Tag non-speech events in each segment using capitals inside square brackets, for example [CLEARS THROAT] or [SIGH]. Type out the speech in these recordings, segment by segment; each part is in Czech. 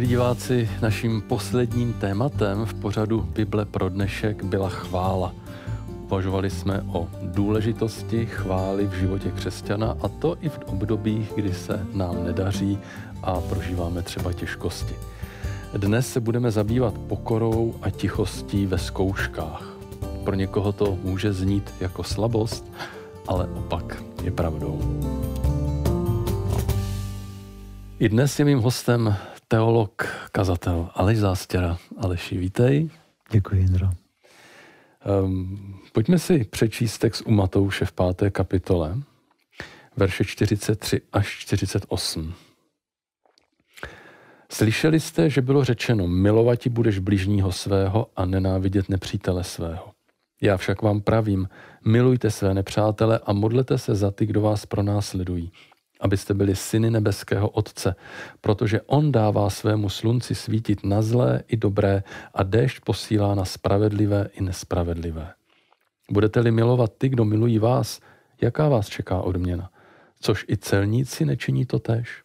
Milí diváci, naším posledním tématem v pořadu Bible pro dnešek byla chvála. Uvažovali jsme o důležitosti chvály v životě křesťana a to i v obdobích, kdy se nám nedaří a prožíváme třeba těžkosti. Dnes se budeme zabývat pokorou a tichostí ve zkouškách. Pro někoho to může znít jako slabost, ale opak je pravdou. I dnes je mým hostem teolog, kazatel Aleš Zástěra. Aleši, vítej. Děkuji, Jindro. Um, pojďme si přečíst text u Matouše v páté kapitole, verše 43 až 48. Slyšeli jste, že bylo řečeno, milovati budeš blížního svého a nenávidět nepřítele svého. Já však vám pravím, milujte své nepřátele a modlete se za ty, kdo vás pronásledují, abyste byli syny nebeského Otce, protože On dává svému slunci svítit na zlé i dobré a déšť posílá na spravedlivé i nespravedlivé. Budete-li milovat ty, kdo milují vás, jaká vás čeká odměna? Což i celníci nečiní to tež.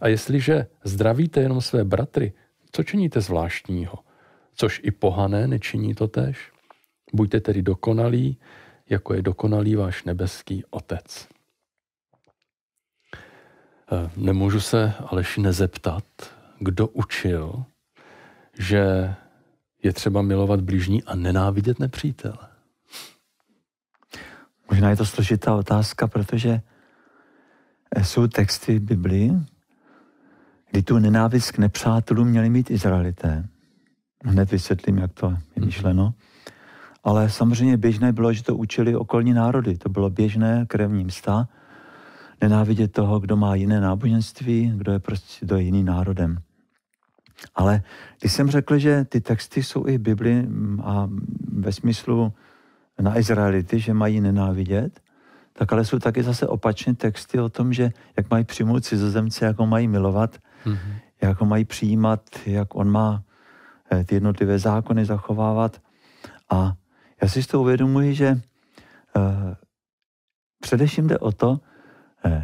A jestliže zdravíte jenom své bratry, co činíte zvláštního? Což i pohané nečiní to tež. Buďte tedy dokonalí, jako je dokonalý váš nebeský Otec. Eh, nemůžu se Aleši nezeptat, kdo učil, že je třeba milovat blížní a nenávidět nepřítele. Možná je to složitá otázka, protože jsou texty Biblii, kdy tu nenávist k nepřátelům měli mít Izraelité. Hned vysvětlím, jak to je myšleno. Ale samozřejmě běžné bylo, že to učili okolní národy. To bylo běžné krevní msta nenávidět toho, kdo má jiné náboženství, kdo je prostě do jiný národem. Ale když jsem řekl, že ty texty jsou i v Bibli a ve smyslu na Izraelity, že mají nenávidět, tak ale jsou taky zase opačně texty o tom, že jak mají přijmout cizozemce, jak ho mají milovat, mm-hmm. jak ho mají přijímat, jak on má eh, ty jednotlivé zákony zachovávat. A já si z toho uvědomuji, že uh, především jde o to,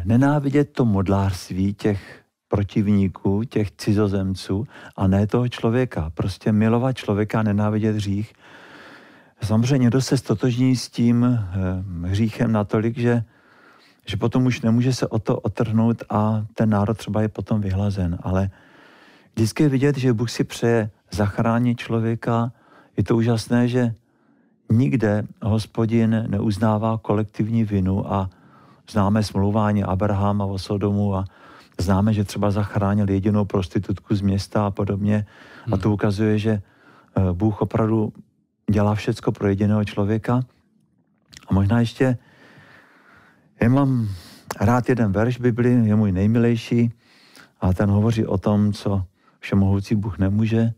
nenávidět to modlárství těch protivníků, těch cizozemců a ne toho člověka. Prostě milovat člověka a nenávidět hřích. Samozřejmě někdo se stotožní s tím eh, hříchem natolik, že, že potom už nemůže se o to otrhnout a ten národ třeba je potom vyhlazen. Ale vždycky je vidět, že Bůh si přeje zachránit člověka. Je to úžasné, že nikde hospodin neuznává kolektivní vinu a Známe smlouvání Abrahama o Sodomu a známe, že třeba zachránil jedinou prostitutku z města a podobně. Hmm. A to ukazuje, že eh, Bůh opravdu dělá všecko pro jediného člověka. A možná ještě, já mám rád jeden verš Bibli, je můj nejmilejší a ten hovoří o tom, co všemohoucí Bůh nemůže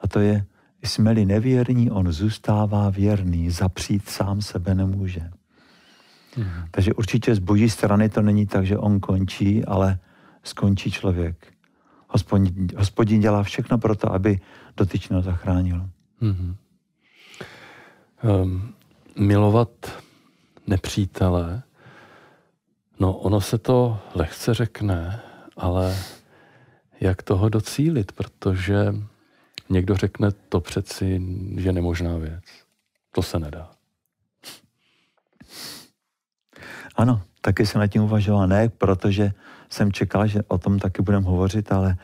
a to je, jsme-li nevěrní, on zůstává věrný, zapřít sám sebe nemůže. Hmm. Takže určitě z boží strany to není tak, že on končí, ale skončí člověk. Hospodin, hospodin dělá všechno pro to, aby dotyčného zachránil. Hmm. Um, milovat nepřítele, no ono se to lehce řekne, ale jak toho docílit, protože někdo řekne to přeci, že nemožná věc. To se nedá. Ano, taky jsem nad tím uvažoval, ne protože jsem čekal, že o tom taky budeme hovořit, ale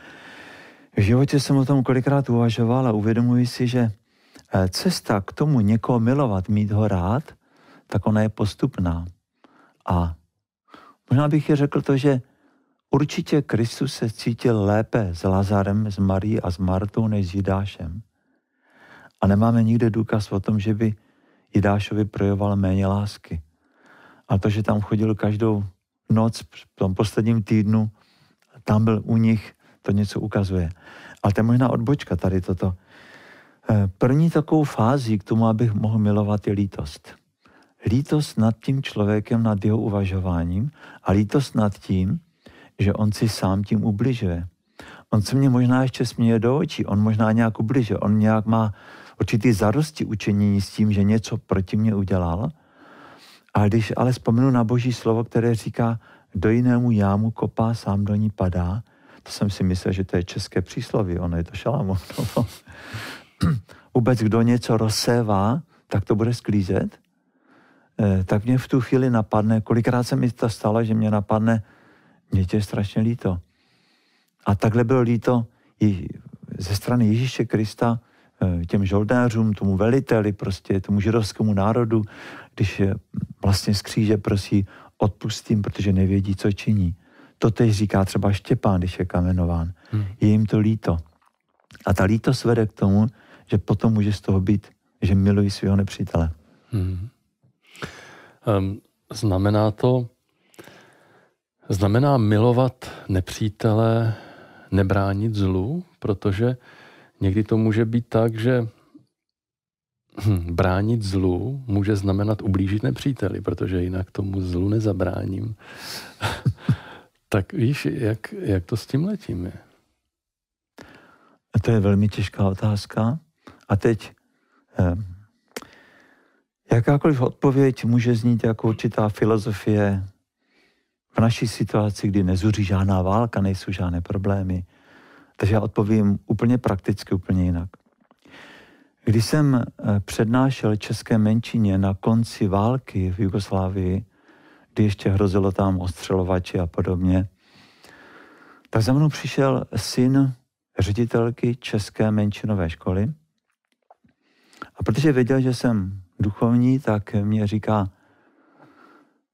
v životě jsem o tom kolikrát uvažoval a uvědomuji si, že eh, cesta k tomu někoho milovat, mít ho rád, tak ona je postupná. A možná bych je řekl to, že určitě Kristus se cítil lépe s Lazarem, s Marí a s Martou než s Jidášem. A nemáme nikde důkaz o tom, že by Jidášovi projevoval méně lásky. A to, že tam chodil každou noc v tom posledním týdnu, tam byl u nich, to něco ukazuje. Ale to je možná odbočka tady toto. Eh, první takovou fází k tomu, abych mohl milovat, je lítost. Lítost nad tím člověkem, nad jeho uvažováním a lítost nad tím, že on si sám tím ubližuje. On se mě možná ještě směje do očí, on možná nějak ubližuje, on nějak má určitý zarosti učení s tím, že něco proti mě udělal – a když ale vzpomenu na boží slovo, které říká, do jinému jámu kopá, sám do ní padá, To jsem si myslel, že to je české přísloví, ono je to šalamonovo. [CLEARS THROAT] Vůbec kdo něco rozsévá, tak to bude sklízet. Eh, tak mě v tu chvíli napadne, kolikrát se mi to stalo, že mě napadne, mě tě je strašně líto. A takhle bylo líto i ze strany Ježíše Krista těm žoldářům, tomu veliteli, prostě tomu židovskému národu, když vlastně z kříže prosí odpustím, protože nevědí, co činí. To teď říká třeba Štěpán, když je kamenován. Hmm. Je jim to líto. A ta lítost vede k tomu, že potom může z toho být, že milují svého nepřítele. Hmm. Um, znamená to, znamená milovat nepřítele, nebránit zlu, protože někdy to může být tak, že hm, bránit zlu může znamenat ublížit nepříteli, protože jinak tomu zlu nezabráním. [LAUGHS] tak víš, jak, jak to s tím letím je? To je velmi těžká otázka. A teď eh, jakákoliv odpověď může znít jako určitá filozofie v naší situaci, kdy nezuří žádná válka, nejsou žádné problémy. Takže já odpovím úplně prakticky, úplně jinak. Když jsem eh, přednášel české menšině na konci války v Jugoslávii, kdy ještě hrozilo tam ostřelovači a podobně, tak za mnou přišel syn ředitelky české menšinové školy. A protože věděl, že jsem duchovní, tak mě říká,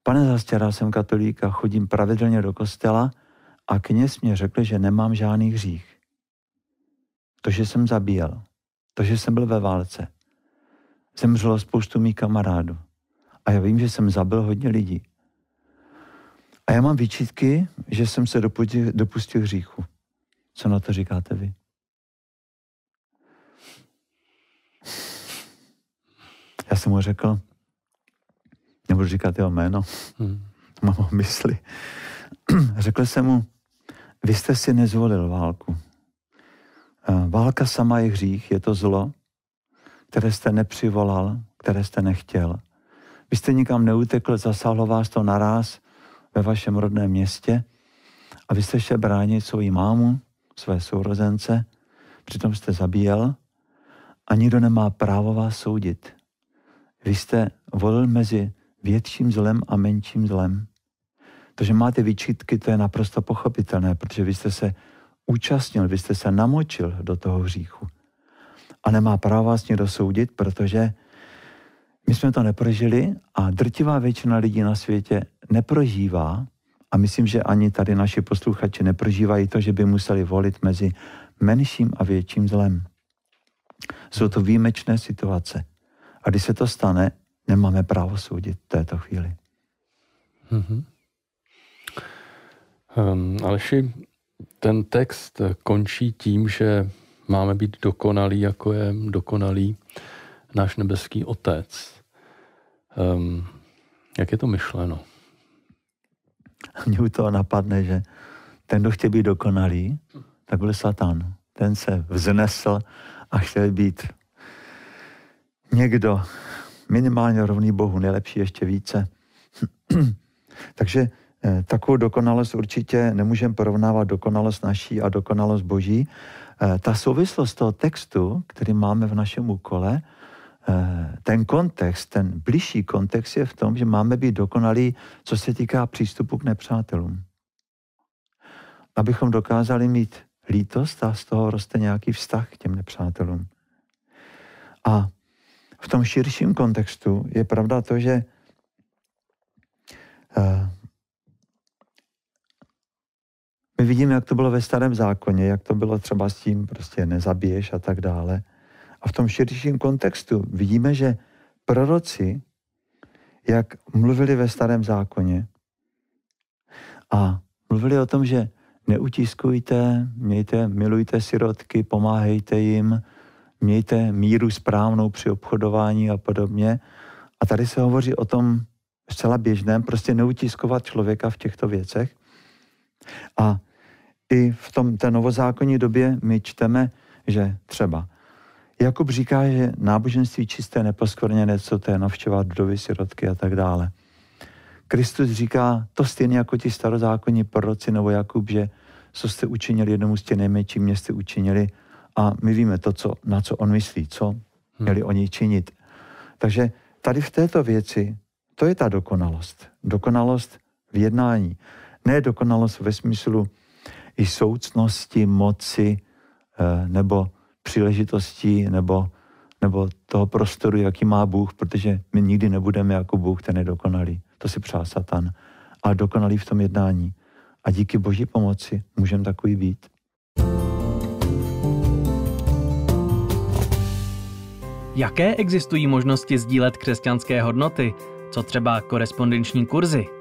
pane Zastěra, jsem katolík a chodím pravidelně do kostela a kněz mě řekl, že nemám žádný hřích. To, že jsem zabíjel, to, že jsem byl ve válce. Zemřelo spoustu mých kamarádů. A já vím, že jsem zabil hodně lidí. A já mám výčitky, že jsem se dopustil, dopustil hříchu. Co na to říkáte vy? Já jsem mu řekl, nebudu říkat jeho jméno, hmm. mám ho mysli. [CLEARS THROAT] řekl jsem mu, vy jste si nezvolil válku. Válka sama je hřích, je to zlo, které jste nepřivolal, které jste nechtěl. Vy jste nikam neutekl, zasáhlo vás to naraz ve vašem rodném městě a vy jste šel bránit svou mámu, své sourozence, přitom jste zabíjel a nikdo nemá právo vás soudit. Vy jste volil mezi větším zlem a menším zlem. To, že máte výčitky, to je naprosto pochopitelné, protože vy jste se účastnil, vy jste se namočil do toho hříchu. A nemá právo vás někdo soudit, protože my jsme to neprožili a drtivá většina lidí na světě neprožívá, a myslím, že ani tady naši posluchači neprožívají to, že by museli volit mezi menším a větším zlem. Jsou to výjimečné situace. A když se to stane, nemáme právo soudit v této chvíli. Mm-hmm. Um, Aleši, ten text končí tím, že máme být dokonalí, jako je dokonalý náš nebeský Otec. Um, jak je to myšleno? [LAUGHS] Mně u toho napadne, že ten, kdo chtěl být dokonalý, tak byl Satan. Ten se vznesl a chtěl být někdo minimálně rovný Bohu, nejlepší ještě více. [CLEARS THROAT] Takže takovou dokonalost určitě nemůžeme porovnávat dokonalost naší a dokonalost boží. Eh, ta souvislost toho textu, který máme v našem úkole, eh, ten kontext, ten bližší kontext je v tom, že máme být dokonalí, co se týká přístupu k nepřátelům. Abychom dokázali mít lítost a z toho roste nějaký vztah k těm nepřátelům. A v tom širším kontextu je pravda to, že my vidíme, jak to bylo ve starém zákoně, jak to bylo třeba s tím prostě nezabiješ a tak dále. A v tom širším kontextu vidíme, že proroci, jak mluvili ve starém zákoně a mluvili o tom, že neutiskujte, mějte, milujte sirotky, pomáhejte jim, mějte míru správnou při obchodování a podobně. A tady se hovoří o tom zcela běžném, prostě neutiskovat člověka v těchto věcech. A i v tom, té novozákonní době my čteme, že třeba Jakub říká, že náboženství čisté, neposkvrněné, co to je navštěvovat vdovy, sirotky a tak dále. Kristus říká to stejně jako ti starozákonní proroci nebo Jakub, že co jste učinili jednomu z těch nejmenších, mě jste učinili a my víme to, co, na co on myslí, co měli hmm. oni činit. Takže tady v této věci, to je ta dokonalost. Dokonalost v jednání. Ne dokonalost ve smyslu i soucnosti, moci eh, nebo příležitostí nebo, nebo toho prostoru, jaký má Bůh, protože my nikdy nebudeme jako Bůh, ten je dokonalý. To si přál Satan. A dokonalý v tom jednání. A díky Boží pomoci můžeme takový být. Jaké existují možnosti sdílet křesťanské hodnoty? Co třeba korespondenční kurzy?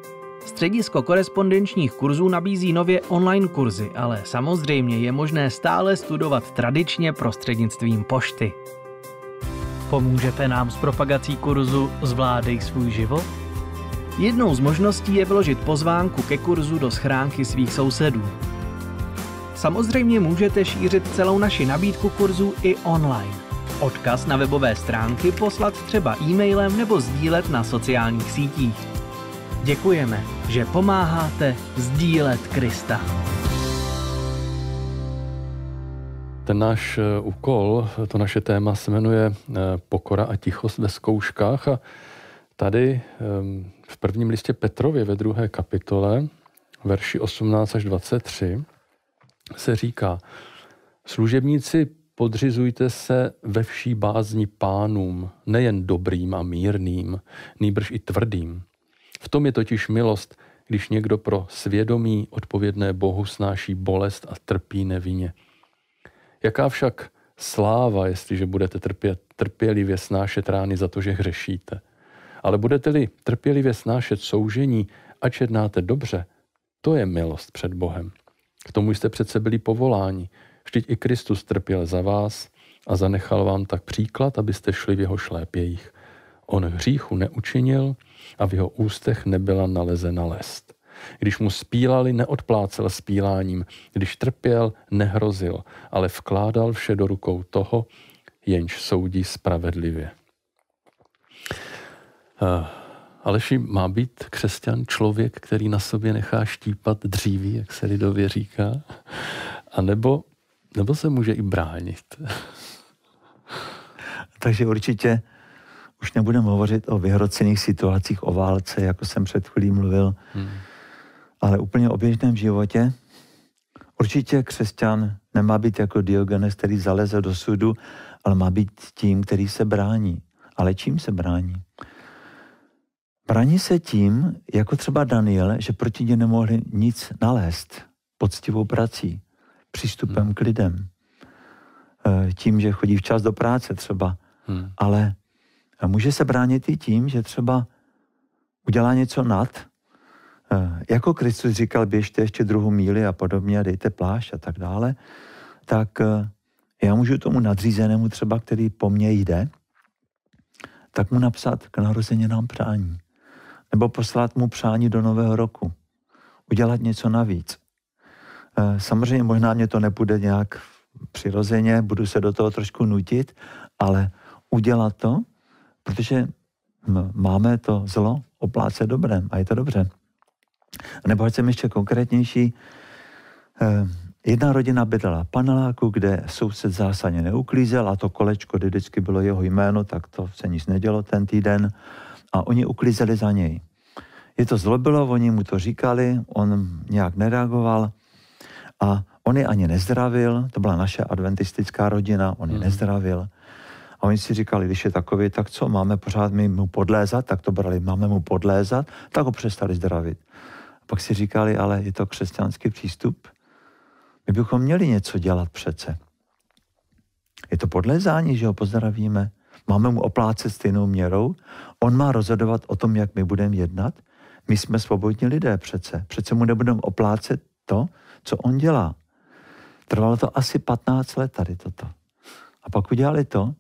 Středisko korespondenčních kurzů nabízí nově online kurzy, ale samozřejmě je možné stále studovat tradičně prostřednictvím pošty. Pomůžete nám s propagací kurzu Zvládej svůj život? Jednou z možností je vložit pozvánku ke kurzu do schránky svých sousedů. Samozřejmě můžete šířit celou naši nabídku kurzů i online. Odkaz na webové stránky poslat třeba e-mailem nebo sdílet na sociálních sítích. Děkujeme, že pomáháte sdílet Krista. Ten náš eh, úkol, to naše téma se jmenuje eh, Pokora a tichost ve zkouškách a tady ehm, v prvním listě Petrově ve druhé kapitole, verši 18 až 23, se říká, služebníci podřizujte se ve vší bázni pánům, nejen dobrým a mírným, nýbrž i tvrdým. V tom je totiž milost, když někdo pro svědomí odpovědné Bohu snáší bolest a trpí nevině. Jaká však sláva, jestliže budete trpět, trpělivě snášet rány za to, že hřešíte. Ale budete-li trpělivě snášet soužení, a jednáte dobře, to je milost před Bohem. K tomu jste přece byli povoláni. Vždyť i Kristus trpěl za vás a zanechal vám tak příklad, abyste šli v jeho šlépějích. On hříchu neučinil a v jeho ústech nebyla nalezena lest. Když mu spílali, neodplácel spíláním. Když trpěl, nehrozil, ale vkládal vše do rukou toho, jenž soudí spravedlivě. Uh, Aleši, má být křesťan člověk, který na sobě nechá štípat dříví, jak se lidově říká? A nebo, nebo se může i bránit? Takže určitě už nebudeme hovořit o vyhrocených situacích, o válce, jako jsem před chvílí mluvil, hmm. ale úplně o běžném životě. Určitě křesťan nemá být jako Diogenes, který zaleze do sudu, ale má být tím, který se brání. Ale čím se brání? Brání se tím, jako třeba Daniel, že proti ně nemohli nic nalézt poctivou prací, přístupem hmm. k lidem, eh, tím, že chodí včas do práce třeba, hmm. ale a může se bránit i tím, že třeba udělá něco nad, eh, jako Kristus říkal, běžte ještě druhou míli a podobně dejte plášť a tak dále, tak eh, já můžu tomu nadřízenému třeba, který po mně jde, tak mu napsat k narozeninám přání. Nebo poslat mu přání do nového roku. Udělat něco navíc. Eh, samozřejmě možná mě to nepůjde nějak přirozeně, budu se do toho trošku nutit, ale udělat to, protože máme to zlo oplácet dobrem a je to dobře. Nebo ať jsem ještě konkrétnější, eh, jedna rodina bydlela paneláku, kde soused zásadně neuklízel a to kolečko, kdy vždycky bylo jeho jméno, tak to se nic nedělo ten týden a oni uklízeli za něj. Je to zlobilo, oni mu to říkali, on nějak nereagoval a on je ani nezdravil, to byla naše adventistická rodina, on je mm. nezdravil. A oni si říkali, když je takový, tak co, máme pořád my mu podlézat, tak to brali, máme mu podlézat, tak ho přestali zdravit. A pak si říkali, ale je to křesťanský přístup. My bychom měli něco dělat přece. Je to podlézání, že ho pozdravíme. Máme mu oplácet stejnou měrou. On má rozhodovat o tom, jak my budeme jednat. My jsme svobodní lidé přece. Přece mu nebudeme oplácet to, co on dělá. Trvalo to asi 15 let tady toto. A pak udělali to,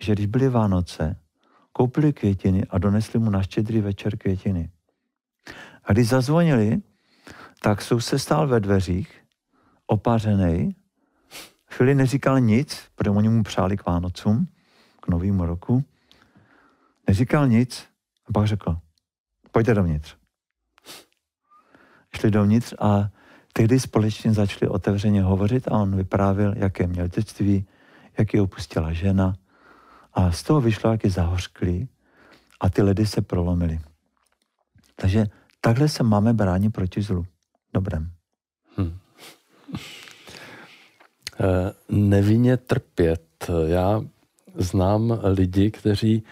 že když byly Vánoce, koupili květiny a donesli mu na štědrý večer květiny. A když zazvonili, tak se stál ve dveřích, opařený, chvíli neříkal nic, protože oni mu přáli k Vánocům, k novému roku. Neříkal nic a pak řekl, pojďte dovnitř. Šli dovnitř a tehdy společně začali otevřeně hovořit a on vyprávěl, jaké měl dětství, jak je opustila žena. A z toho vyšlo, je zahořklý a ty ledy se prolomily. Takže takhle se máme bránit proti zlu. Dobrém. Hmm. Nevinně trpět. Já znám lidi, kteří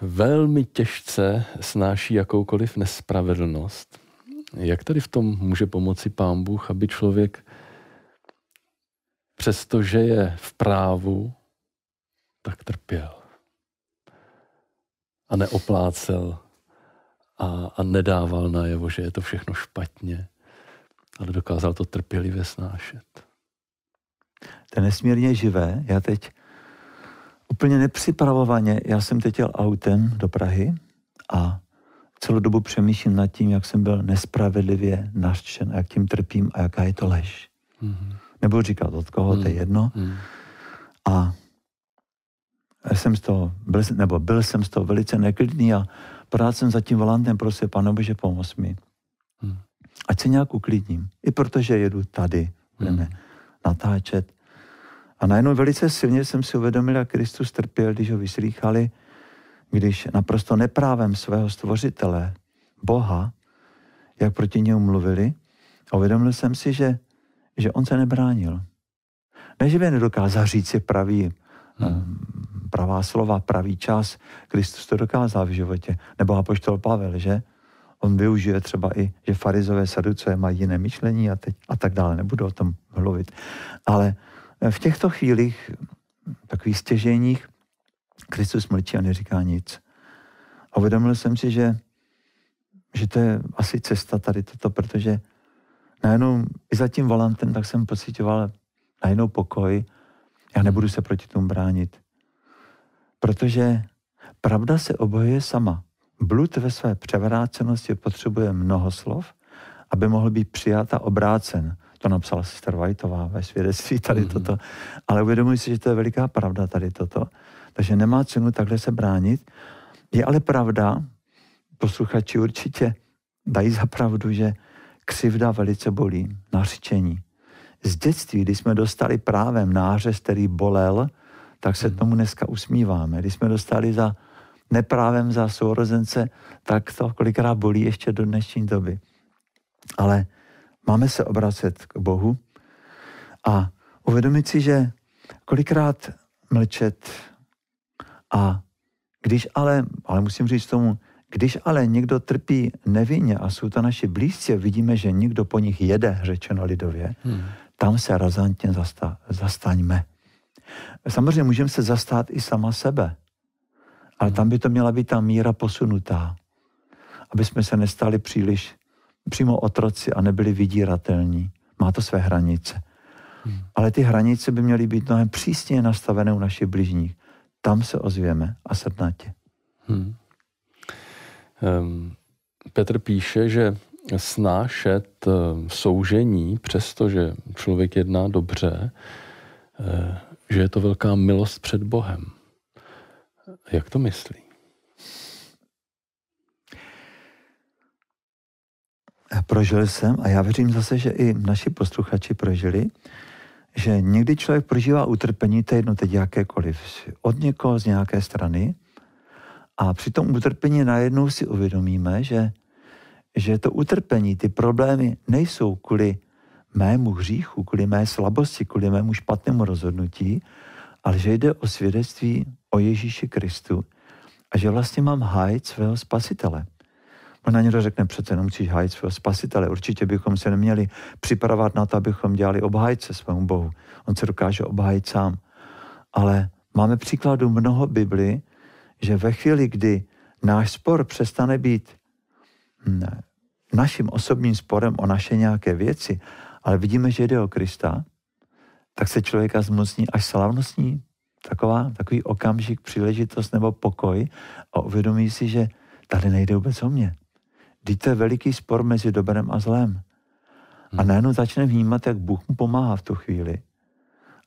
velmi těžce snáší jakoukoliv nespravedlnost. Jak tady v tom může pomoci pán Bůh, aby člověk, přestože je v právu, tak trpěl a neoplácel a, a nedával najevo, že je to všechno špatně, ale dokázal to trpělivě snášet. To je nesmírně živé. Já teď úplně nepřipravovaně, já jsem teď jel autem do Prahy a celou dobu přemýšlím nad tím, jak jsem byl nespravedlivě nařčen a jak tím trpím a jaká je to lež. Mm-hmm. Nebudu říkat od koho, mm-hmm. to je jedno. Mm-hmm. A jsem z toho, byl, nebo byl jsem z toho velice neklidný a pořád jsem za tím volantem prosil, pane Bože, pomoz mi. Hmm. Ať se nějak uklidním. I protože jedu tady, budeme hmm. natáčet. A najednou velice silně jsem si uvědomil, jak Kristus trpěl, když ho vyslýchali, když naprosto neprávem svého stvořitele, Boha, jak proti němu mluvili. A uvědomil jsem si, že, že on se nebránil. Ne, že by nedokázal říct si pravý, hmm. Pravá slova, pravý čas. Kristus to dokázal v životě. Nebo apoštol Pavel, že? On využije třeba i, že farizové saduce mají jiné myšlení a, teď, a tak dále. Nebudu o tom mluvit. Ale v těchto chvílích, takových stěženích, Kristus mlčí a neříká nic. A uvědomil jsem si, že, že to je asi cesta tady toto, protože najednou i za tím volantem tak jsem pocitoval najednou pokoj. Já nebudu se proti tomu bránit. Protože pravda se obojuje sama. Blud ve své převrácenosti potřebuje mnoho slov, aby mohl být přijat a obrácen. To napsala sester Whiteová ve svědectví tady mm-hmm. toto. Ale uvědomuji si, že to je veliká pravda tady toto. Takže nemá cenu takhle se bránit. Je ale pravda, posluchači určitě dají za pravdu, že křivda velice bolí, nařčení. Z dětství, když jsme dostali právem nářez, který bolel, tak se hmm. tomu dneska usmíváme. Když jsme dostali za neprávem za sourozence, tak to kolikrát bolí ještě do dnešní doby. Ale máme se obracet k Bohu a uvědomit si, že kolikrát mlčet a když ale, ale musím říct tomu, když ale někdo trpí nevinně a jsou to naši blízci, vidíme, že někdo po nich jede, řečeno lidově, hmm. tam se razantně zasta, zastaňme. Samozřejmě můžeme se zastát i sama sebe, ale hmm. tam by to měla být ta míra posunutá, aby jsme se nestali příliš přímo otroci a nebyli vydíratelní. Má to své hranice. Hmm. Ale ty hranice by měly být mnohem přísně nastavené u našich bližních tam se ozvěme a srdnatě. Hmm. Um, Petr píše, že snášet uh, soužení, přestože člověk jedná dobře, uh, že je to velká milost před Bohem. Jak to myslí? Prožil jsem a já věřím zase, že i naši posluchači prožili, že někdy člověk prožívá utrpení, to je jedno teď jakékoliv, od někoho z nějaké strany a při tom utrpení najednou si uvědomíme, že, že to utrpení, ty problémy nejsou kvůli mému hříchu, kvůli mé slabosti, kvůli mému špatnému rozhodnutí, ale že jde o svědectví o Ježíši Kristu a že vlastně mám hájit svého spasitele. Ona někdo řekne, přece nemusíš hájit svého spasitele. Určitě bychom se neměli připravovat na to, abychom dělali obhájce svému Bohu. On se dokáže obhájit sám. Ale máme příkladu mnoho Bibli, že ve chvíli, kdy náš spor přestane být ne, naším osobním sporem o naše nějaké věci, ale vidíme, že jde o Krista, tak se člověka zmocní až slavnostní taková, takový okamžik, příležitost nebo pokoj a uvědomí si, že tady nejde vůbec o mě. Teď to je veliký spor mezi dobrem a zlem. A hmm. najednou začne vnímat, jak Bůh mu pomáhá v tu chvíli.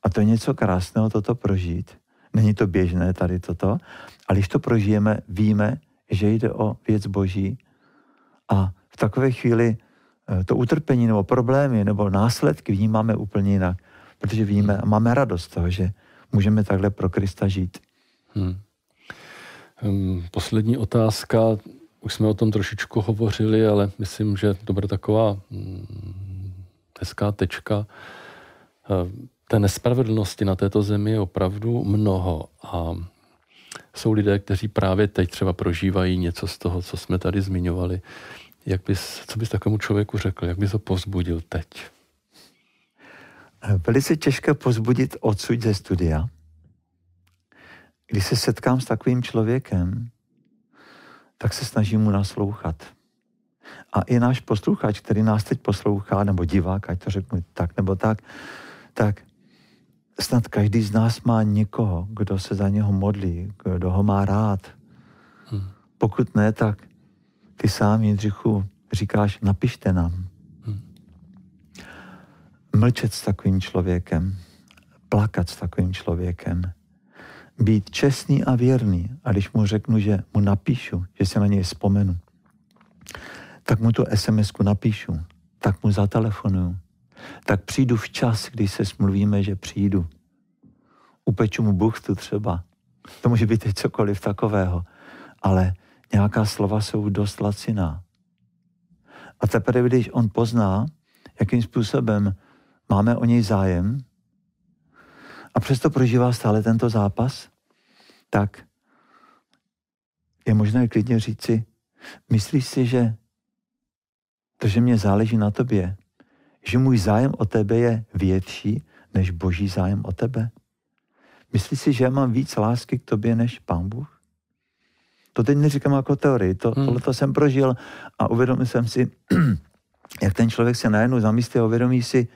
A to je něco krásného toto prožít. Není to běžné tady toto, ale když to prožijeme, víme, že jde o věc boží a v takové chvíli to utrpení nebo problémy nebo následky vnímáme úplně jinak, protože víme a máme radost toho, že můžeme takhle pro Krista žít. Hmm. Poslední otázka, už jsme o tom trošičku hovořili, ale myslím, že to bude taková mm, hezká tečka. Eh, té nespravedlnosti na této zemi je opravdu mnoho a jsou lidé, kteří právě teď třeba prožívají něco z toho, co jsme tady zmiňovali. Jak bys, co bys takovému člověku řekl? Jak bys ho pozbudil teď? Velice těžké pozbudit odsud ze studia. Když se setkám s takovým člověkem, tak se snažím mu naslouchat. A i náš posluchač, který nás teď poslouchá, nebo divák, ať to řeknu tak nebo tak, tak snad každý z nás má někoho, kdo se za něho modlí, kdo ho má rád. Hmm. Pokud ne, tak ty sám, Jindřichu, říkáš, napište nám. Hmm. Mlčet s takovým člověkem, plakat s takovým člověkem, být čestný a věrný. A když mu řeknu, že mu napíšu, že se na něj vzpomenu, tak mu tu sms napíšu, tak mu zatelefonuju, tak přijdu včas, když se smluvíme, že přijdu. Upeču mu buchtu třeba. To může být i cokoliv takového. Ale nějaká slova jsou dost laciná. A teprve, když on pozná, jakým způsobem máme o něj zájem a přesto prožívá stále tento zápas, tak je možné klidně říci, myslíš si, že to, že mě záleží na tobě, že můj zájem o tebe je větší než boží zájem o tebe? Myslíš si, že já mám víc lásky k tobě než pán Bůh? To teď neříkám jako teorii, to, hmm. tohle jsem prožil a uvědomil jsem si, [CLEARS THROAT] jak ten člověk se najednou zamyslí a uvědomí si,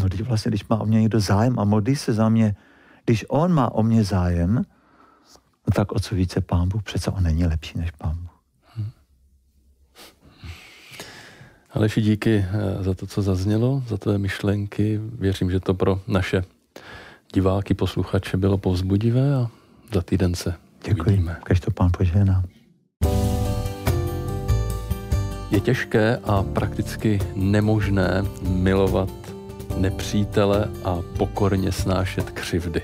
no když vlastně, když má o mě někdo zájem a modlí se za mě, když on má o mě zájem, no tak o co více pán Bůh, přece on není lepší než pán Bůh. Aleši, díky eh, za to, co zaznělo, za tvé myšlenky. Věřím, že to pro naše diváky, posluchače bylo povzbudivé a za týden se Děkuji. uvidíme. Kež to pán požehná. Je těžké a prakticky nemožné milovat nepřítele a pokorně snášet křivdy.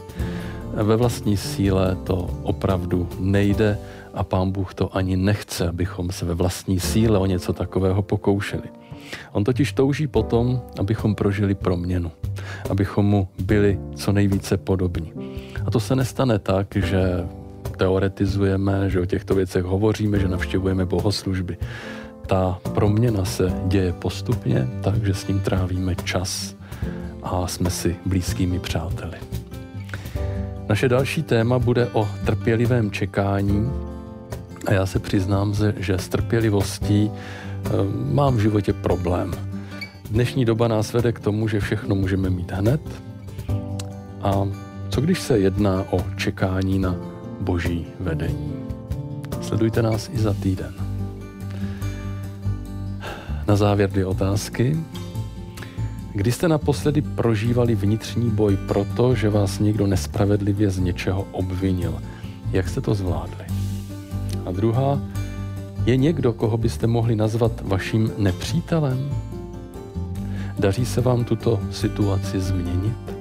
Ve vlastní síle to opravdu nejde a pán Bůh to ani nechce, abychom se ve vlastní síle o něco takového pokoušeli. On totiž touží potom, abychom prožili proměnu, abychom mu byli co nejvíce podobní. A to se nestane tak, že teoretizujeme, že o těchto věcech hovoříme, že navštěvujeme bohoslužby. Ta proměna se děje postupně, takže s ním trávíme čas a jsme si blízkými přáteli. Naše další téma bude o trpělivém čekání a já se přiznám, že s trpělivostí Ehm, mám v životě problém. Dnešní doba nás vede k tomu, že všechno můžeme mít hned. A co když se jedná o čekání na boží vedení? Sledujte nás i za týden. Na závěr dvě otázky. Kdy jste naposledy prožívali vnitřní boj proto, že vás někdo nespravedlivě z něčeho obvinil? Jak jste to zvládli? A druhá, je někdo, koho byste mohli nazvat vaším nepřítelem? Daří se vám tuto situaci změnit?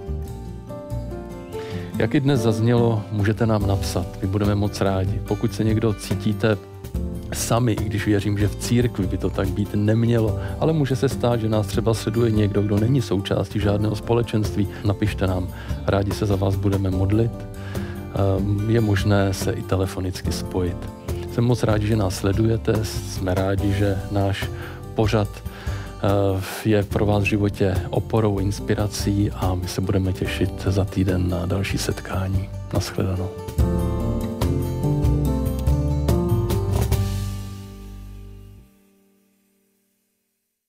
Jak i dnes zaznělo, můžete nám napsat, my budeme moc rádi. Pokud se někdo cítíte sami, i když věřím, že v církvi by to tak být nemělo, ale může se stát, že nás třeba sleduje někdo, kdo není součástí žádného společenství, napište nám, rádi se za vás budeme modlit. Ehm, je možné se i telefonicky spojit. Jsem moc rádi, že nás sledujete, jsme rádi, že náš pořad je pro vás v životě oporou, inspirací a my se budeme těšit za týden na další setkání. Naschledanou.